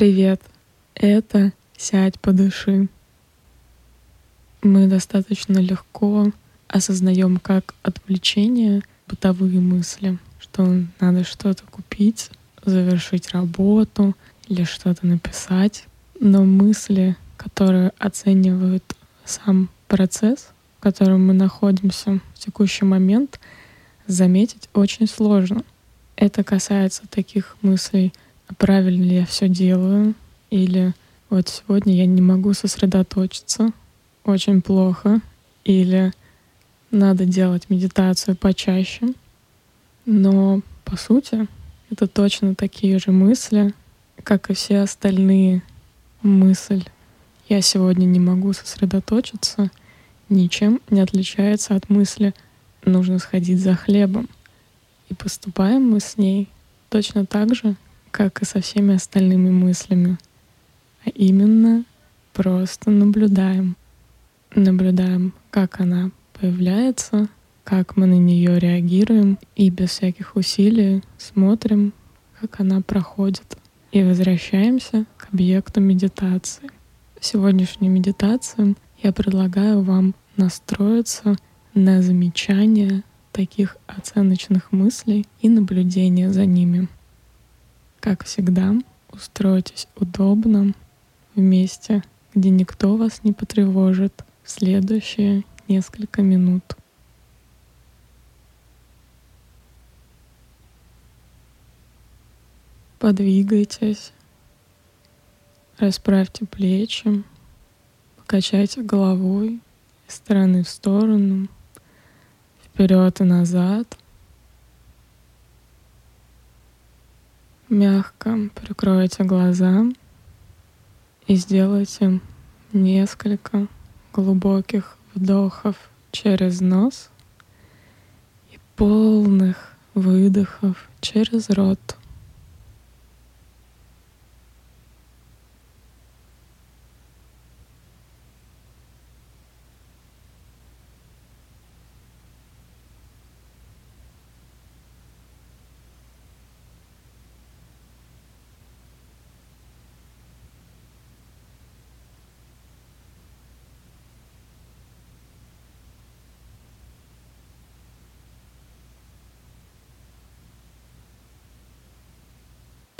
Привет, это «Сядь, подыши». Мы достаточно легко осознаем как отвлечение бытовые мысли, что надо что-то купить, завершить работу или что-то написать. Но мысли, которые оценивают сам процесс, в котором мы находимся в текущий момент, заметить очень сложно. Это касается таких мыслей, правильно ли я все делаю, или вот сегодня я не могу сосредоточиться, очень плохо, или надо делать медитацию почаще. Но по сути это точно такие же мысли, как и все остальные мысль «я сегодня не могу сосредоточиться» ничем не отличается от мысли «нужно сходить за хлебом». И поступаем мы с ней точно так же, как и со всеми остальными мыслями. А именно просто наблюдаем. Наблюдаем, как она появляется, как мы на нее реагируем, и без всяких усилий смотрим, как она проходит. И возвращаемся к объекту медитации. В сегодняшней медитации я предлагаю вам настроиться на замечание таких оценочных мыслей и наблюдение за ними. Как всегда, устройтесь удобно в месте, где никто вас не потревожит в следующие несколько минут. Подвигайтесь, расправьте плечи, покачайте головой из стороны в сторону, вперед и назад. Мягко прикройте глаза и сделайте несколько глубоких вдохов через нос и полных выдохов через рот.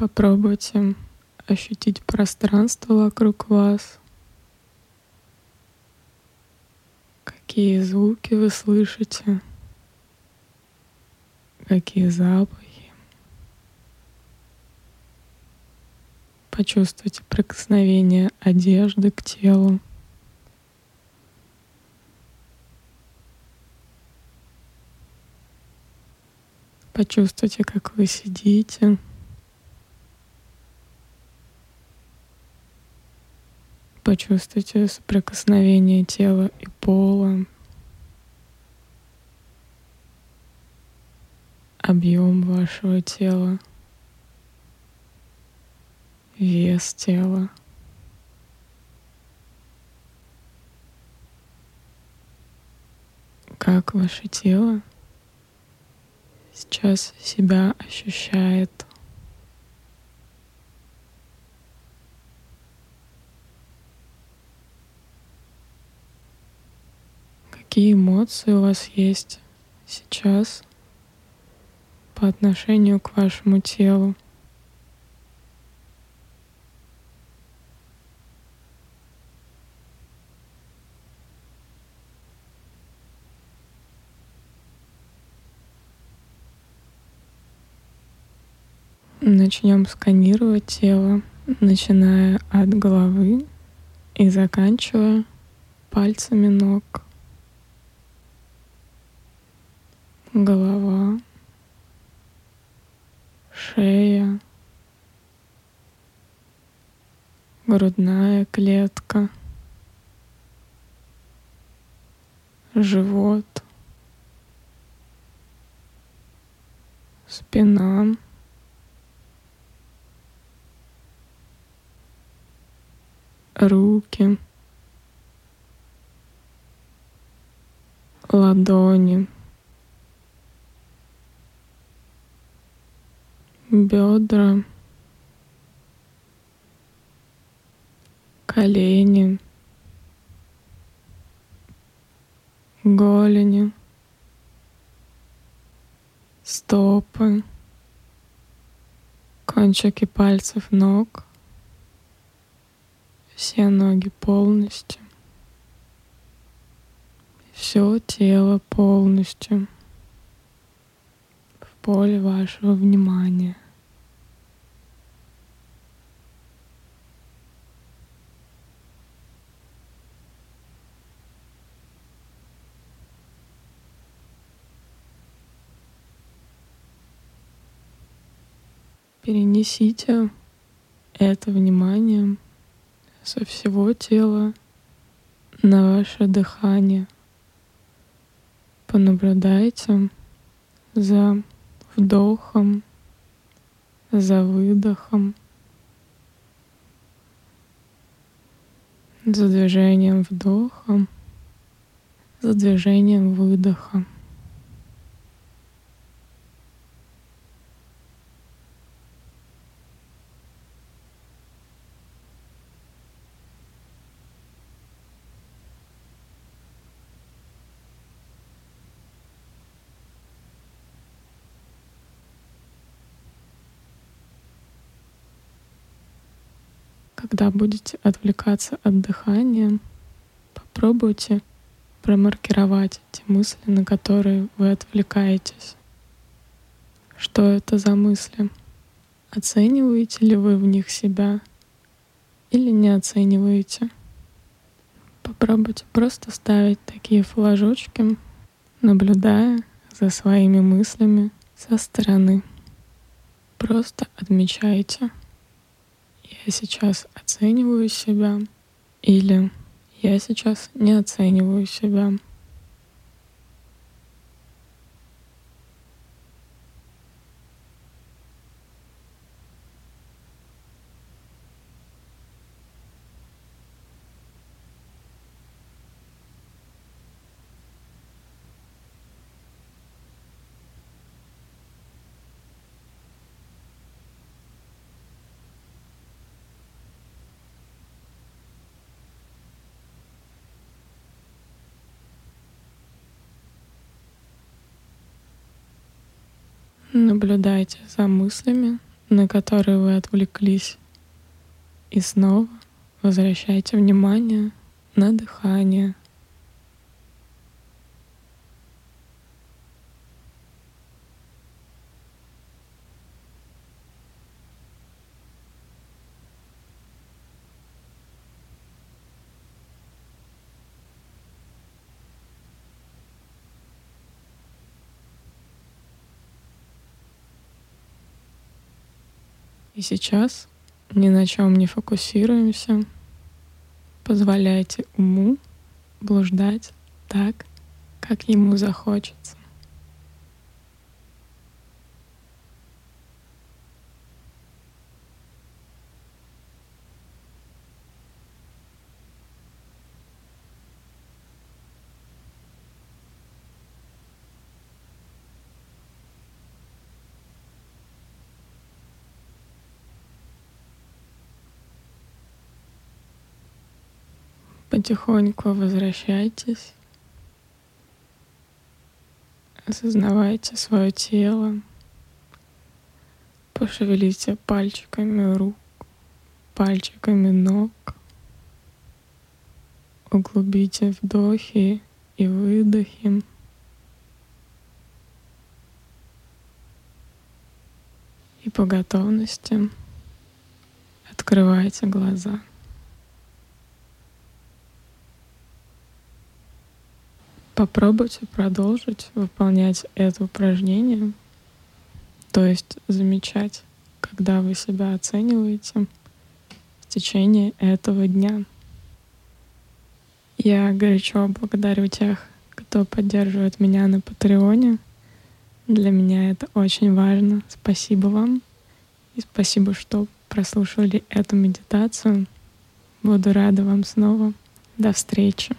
Попробуйте ощутить пространство вокруг вас. Какие звуки вы слышите? Какие запахи? Почувствуйте прикосновение одежды к телу. Почувствуйте, как вы сидите. Почувствуйте соприкосновение тела и пола, объем вашего тела, вес тела. Как ваше тело сейчас себя ощущает. Какие эмоции у вас есть сейчас по отношению к вашему телу? Начнем сканировать тело, начиная от головы и заканчивая пальцами ног. Голова, шея, грудная клетка, живот, спина, руки, ладони. Бедра, колени, голени, стопы, кончики пальцев ног, все ноги полностью, все тело полностью поле вашего внимания. Перенесите это внимание со всего тела на ваше дыхание. Понаблюдайте за вдохом, за выдохом, за движением вдоха, за движением выдоха. Когда будете отвлекаться от дыхания, попробуйте промаркировать те мысли, на которые вы отвлекаетесь. Что это за мысли? Оцениваете ли вы в них себя или не оцениваете? Попробуйте просто ставить такие флажочки, наблюдая за своими мыслями со стороны. Просто отмечайте я сейчас оцениваю себя или я сейчас не оцениваю себя. Наблюдайте за мыслями, на которые вы отвлеклись. И снова возвращайте внимание на дыхание. И сейчас ни на чем не фокусируемся. Позволяйте уму блуждать так, как ему захочется. Потихоньку возвращайтесь. Осознавайте свое тело. Пошевелите пальчиками рук, пальчиками ног. Углубите вдохи и выдохи. И по готовности открывайте глаза. Попробуйте продолжить выполнять это упражнение, то есть замечать, когда вы себя оцениваете в течение этого дня. Я горячо благодарю тех, кто поддерживает меня на Патреоне. Для меня это очень важно. Спасибо вам. И спасибо, что прослушали эту медитацию. Буду рада вам снова. До встречи.